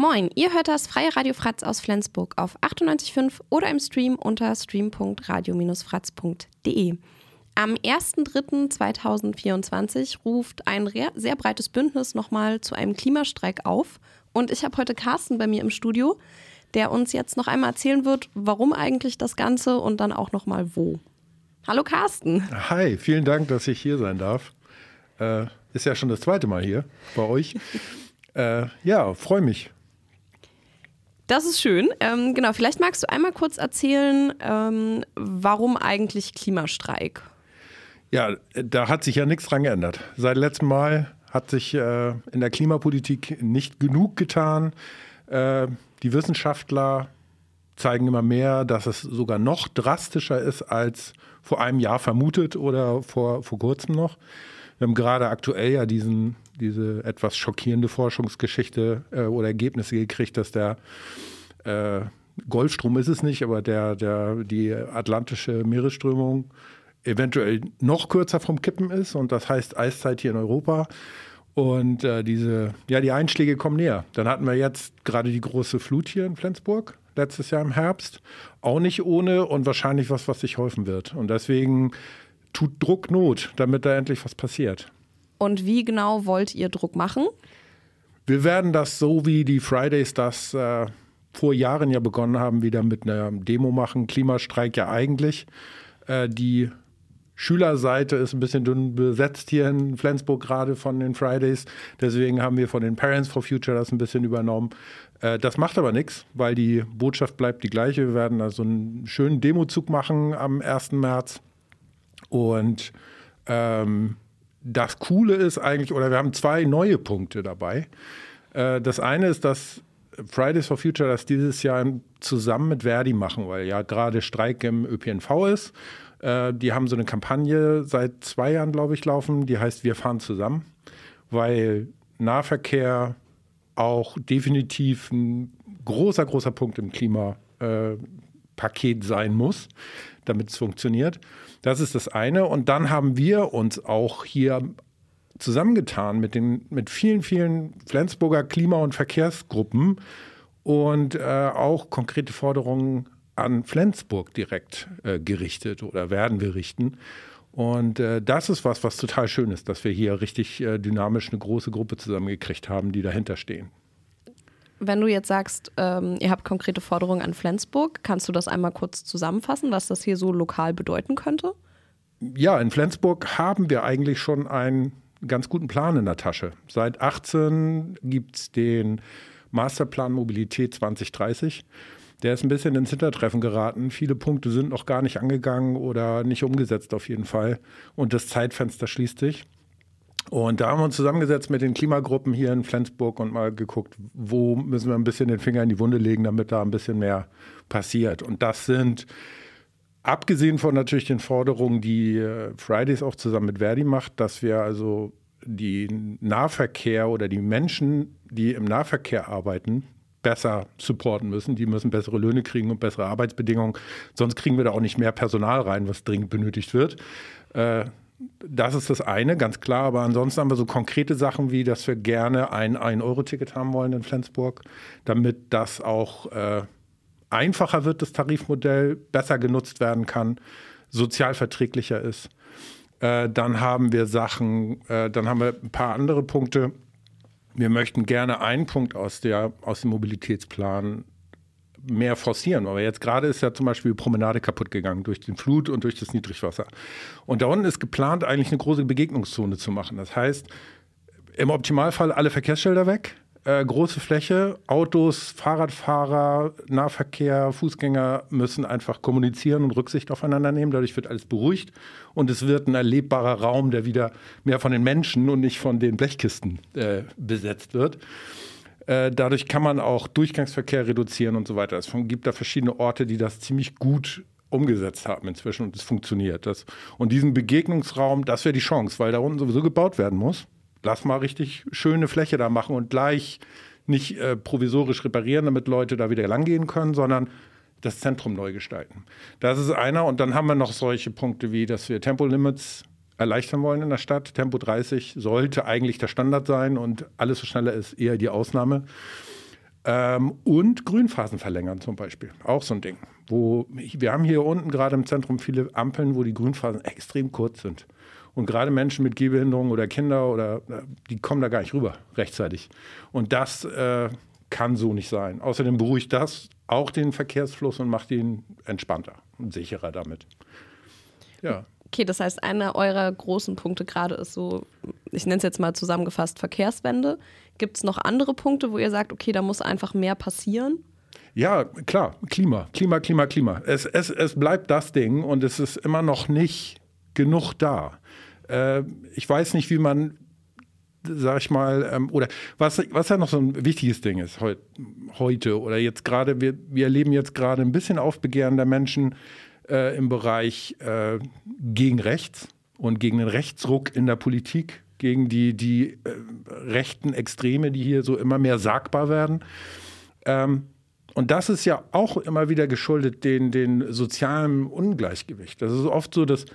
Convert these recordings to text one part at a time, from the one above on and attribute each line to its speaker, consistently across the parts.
Speaker 1: Moin, ihr hört das Freie Radio Fratz aus Flensburg auf 98.5 oder im Stream unter stream.radio-fratz.de. Am 1.3.2024 ruft ein sehr breites Bündnis nochmal zu einem Klimastreik auf. Und ich habe heute Carsten bei mir im Studio, der uns jetzt noch einmal erzählen wird, warum eigentlich das Ganze und dann auch nochmal wo. Hallo Carsten.
Speaker 2: Hi, vielen Dank, dass ich hier sein darf. Äh, ist ja schon das zweite Mal hier bei euch. äh, ja, freue mich.
Speaker 1: Das ist schön. Ähm, genau, vielleicht magst du einmal kurz erzählen, ähm, warum eigentlich Klimastreik?
Speaker 2: Ja, da hat sich ja nichts dran geändert. Seit letztem Mal hat sich äh, in der Klimapolitik nicht genug getan. Äh, die Wissenschaftler zeigen immer mehr, dass es sogar noch drastischer ist als vor einem Jahr vermutet oder vor, vor kurzem noch. Wir haben gerade aktuell ja diesen, diese etwas schockierende Forschungsgeschichte äh, oder Ergebnisse gekriegt, dass der äh, Golfstrom ist es nicht, aber der, der, die atlantische Meeresströmung eventuell noch kürzer vom Kippen ist und das heißt Eiszeit hier in Europa. Und äh, diese, ja, die Einschläge kommen näher. Dann hatten wir jetzt gerade die große Flut hier in Flensburg, letztes Jahr im Herbst. Auch nicht ohne und wahrscheinlich was, was sich häufen wird. Und deswegen tut Druck Not, damit da endlich was passiert.
Speaker 1: Und wie genau wollt ihr Druck machen?
Speaker 2: Wir werden das so, wie die Fridays das äh, vor Jahren ja begonnen haben, wieder mit einer Demo machen. Klimastreik ja eigentlich. Äh, die Schülerseite ist ein bisschen dünn besetzt hier in Flensburg gerade von den Fridays. Deswegen haben wir von den Parents for Future das ein bisschen übernommen. Äh, das macht aber nichts, weil die Botschaft bleibt die gleiche. Wir werden also einen schönen Demozug machen am 1. März. Und ähm, das Coole ist eigentlich, oder wir haben zwei neue Punkte dabei. Äh, das eine ist, dass Fridays for Future das dieses Jahr zusammen mit Verdi machen, weil ja gerade Streik im ÖPNV ist. Äh, die haben so eine Kampagne seit zwei Jahren, glaube ich, laufen, die heißt Wir fahren zusammen, weil Nahverkehr auch definitiv ein großer, großer Punkt im Klimapaket äh, sein muss, damit es funktioniert. Das ist das eine. Und dann haben wir uns auch hier zusammengetan mit, den, mit vielen, vielen Flensburger Klima- und Verkehrsgruppen und äh, auch konkrete Forderungen an Flensburg direkt äh, gerichtet oder werden wir richten. Und äh, das ist was, was total schön ist, dass wir hier richtig äh, dynamisch eine große Gruppe zusammengekriegt haben, die dahinter stehen.
Speaker 1: Wenn du jetzt sagst, ähm, ihr habt konkrete Forderungen an Flensburg, kannst du das einmal kurz zusammenfassen, was das hier so lokal bedeuten könnte?
Speaker 2: Ja, in Flensburg haben wir eigentlich schon einen ganz guten Plan in der Tasche. Seit 18 gibt es den Masterplan Mobilität 2030. Der ist ein bisschen ins Hintertreffen geraten. Viele Punkte sind noch gar nicht angegangen oder nicht umgesetzt auf jeden Fall. Und das Zeitfenster schließt sich. Und da haben wir uns zusammengesetzt mit den Klimagruppen hier in Flensburg und mal geguckt, wo müssen wir ein bisschen den Finger in die Wunde legen, damit da ein bisschen mehr passiert. Und das sind, abgesehen von natürlich den Forderungen, die äh, Fridays auch zusammen mit Verdi macht, dass wir also die Nahverkehr oder die Menschen, die im Nahverkehr arbeiten, besser supporten müssen. Die müssen bessere Löhne kriegen und bessere Arbeitsbedingungen. Sonst kriegen wir da auch nicht mehr Personal rein, was dringend benötigt wird. Äh, das ist das eine, ganz klar. Aber ansonsten haben wir so konkrete Sachen wie, dass wir gerne ein 1-Euro-Ticket haben wollen in Flensburg, damit das auch äh, einfacher wird, das Tarifmodell, besser genutzt werden kann, sozial verträglicher ist. Äh, dann haben wir Sachen, äh, dann haben wir ein paar andere Punkte. Wir möchten gerne einen Punkt aus, der, aus dem Mobilitätsplan mehr forcieren. Aber jetzt gerade ist ja zum Beispiel die Promenade kaputt gegangen durch den Flut und durch das Niedrigwasser. Und da unten ist geplant, eigentlich eine große Begegnungszone zu machen. Das heißt, im Optimalfall alle Verkehrsschilder weg, äh, große Fläche, Autos, Fahrradfahrer, Nahverkehr, Fußgänger müssen einfach kommunizieren und Rücksicht aufeinander nehmen. Dadurch wird alles beruhigt und es wird ein erlebbarer Raum, der wieder mehr von den Menschen und nicht von den Blechkisten äh, besetzt wird. Äh, dadurch kann man auch Durchgangsverkehr reduzieren und so weiter. Es gibt da verschiedene Orte, die das ziemlich gut umgesetzt haben inzwischen und es funktioniert. Das, und diesen Begegnungsraum, das wäre die Chance, weil da unten sowieso gebaut werden muss. Lass mal richtig schöne Fläche da machen und gleich nicht äh, provisorisch reparieren, damit Leute da wieder langgehen können, sondern das Zentrum neu gestalten. Das ist einer. Und dann haben wir noch solche Punkte wie, dass wir Tempolimits erleichtern wollen in der Stadt. Tempo 30 sollte eigentlich der Standard sein und alles, was schneller ist, eher die Ausnahme. Ähm, und Grünphasen verlängern zum Beispiel. Auch so ein Ding. Wo wir haben hier unten gerade im Zentrum viele Ampeln, wo die Grünphasen extrem kurz sind. Und gerade Menschen mit Gehbehinderung oder Kinder oder äh, die kommen da gar nicht rüber rechtzeitig. Und das äh, kann so nicht sein. Außerdem beruhigt das auch den Verkehrsfluss und macht ihn entspannter und sicherer damit.
Speaker 1: Ja. Okay, das heißt, einer eurer großen Punkte gerade ist so, ich nenne es jetzt mal zusammengefasst, Verkehrswende. Gibt es noch andere Punkte, wo ihr sagt, okay, da muss einfach mehr passieren?
Speaker 2: Ja, klar, Klima, Klima, Klima, Klima. Es, es, es bleibt das Ding und es ist immer noch nicht genug da. Äh, ich weiß nicht, wie man sag ich mal, ähm, oder was, was ja noch so ein wichtiges Ding ist heut, heute oder jetzt gerade, wir, wir erleben jetzt gerade ein bisschen Aufbegehren der Menschen äh, im Bereich äh, gegen rechts und gegen den Rechtsruck in der Politik, gegen die, die äh, rechten Extreme, die hier so immer mehr sagbar werden. Ähm, und das ist ja auch immer wieder geschuldet den, den sozialen Ungleichgewicht. Das ist oft so, dass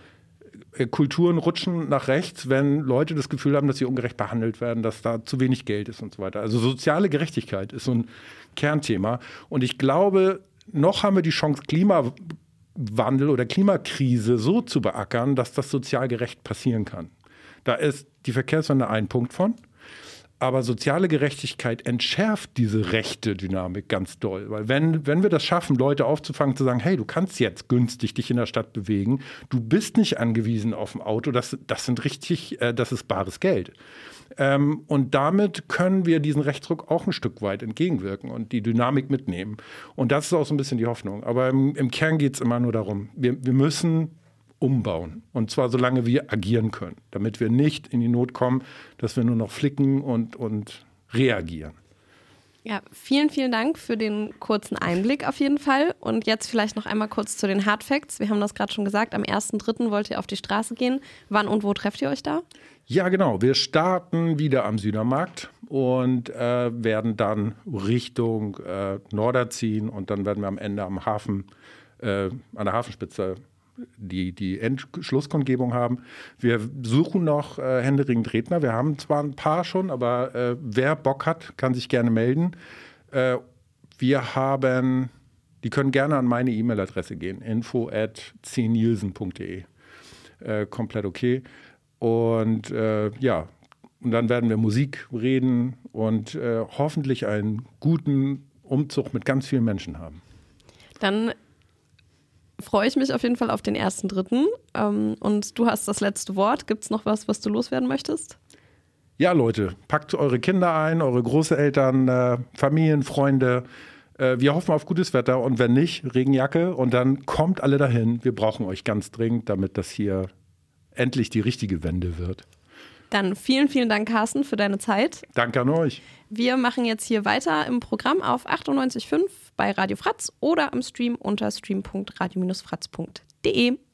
Speaker 2: äh, Kulturen rutschen nach rechts, wenn Leute das Gefühl haben, dass sie ungerecht behandelt werden, dass da zu wenig Geld ist und so weiter. Also soziale Gerechtigkeit ist so ein Kernthema. Und ich glaube, noch haben wir die Chance, Klimawandel oder Klimakrise so zu beackern, dass das sozial gerecht passieren kann. Da ist die Verkehrswende ein Punkt von. Aber soziale Gerechtigkeit entschärft diese rechte Dynamik ganz doll. Weil wenn, wenn wir das schaffen, Leute aufzufangen, zu sagen, hey, du kannst jetzt günstig dich in der Stadt bewegen, du bist nicht angewiesen auf ein Auto, das, das sind richtig, äh, das ist bares Geld. Ähm, und damit können wir diesen Rechtsdruck auch ein Stück weit entgegenwirken und die Dynamik mitnehmen. Und das ist auch so ein bisschen die Hoffnung. Aber im, im Kern geht es immer nur darum, wir, wir müssen umbauen. Und zwar solange wir agieren können, damit wir nicht in die Not kommen, dass wir nur noch flicken und, und reagieren.
Speaker 1: Ja, vielen, vielen Dank für den kurzen Einblick auf jeden Fall. Und jetzt vielleicht noch einmal kurz zu den Hard Facts. Wir haben das gerade schon gesagt, am 1.3. wollt ihr auf die Straße gehen. Wann und wo trefft ihr euch da?
Speaker 2: Ja, genau. Wir starten wieder am Südermarkt und äh, werden dann Richtung äh, Norder ziehen und dann werden wir am Ende am Hafen, äh, an der Hafenspitze die, die Endschlusskundgebung haben. Wir suchen noch äh, händeringend Redner. Wir haben zwar ein paar schon, aber äh, wer Bock hat, kann sich gerne melden. Äh, wir haben, die können gerne an meine E-Mail-Adresse gehen, info at cnielsen.de. Äh, komplett okay. Und äh, ja, und dann werden wir Musik reden und äh, hoffentlich einen guten Umzug mit ganz vielen Menschen haben.
Speaker 1: Dann freue ich mich auf jeden Fall auf den ersten Dritten. Ähm, und du hast das letzte Wort. Gibt es noch was, was du loswerden möchtest?
Speaker 2: Ja, Leute, packt eure Kinder ein, eure Großeltern, äh, Familien, Freunde. Äh, wir hoffen auf gutes Wetter und wenn nicht, Regenjacke und dann kommt alle dahin. Wir brauchen euch ganz dringend, damit das hier endlich die richtige Wende wird.
Speaker 1: Dann vielen, vielen Dank, Carsten, für deine Zeit.
Speaker 2: Danke an euch.
Speaker 1: Wir machen jetzt hier weiter im Programm auf 98.5 bei Radio Fratz oder am Stream unter stream.radio-fratz.de.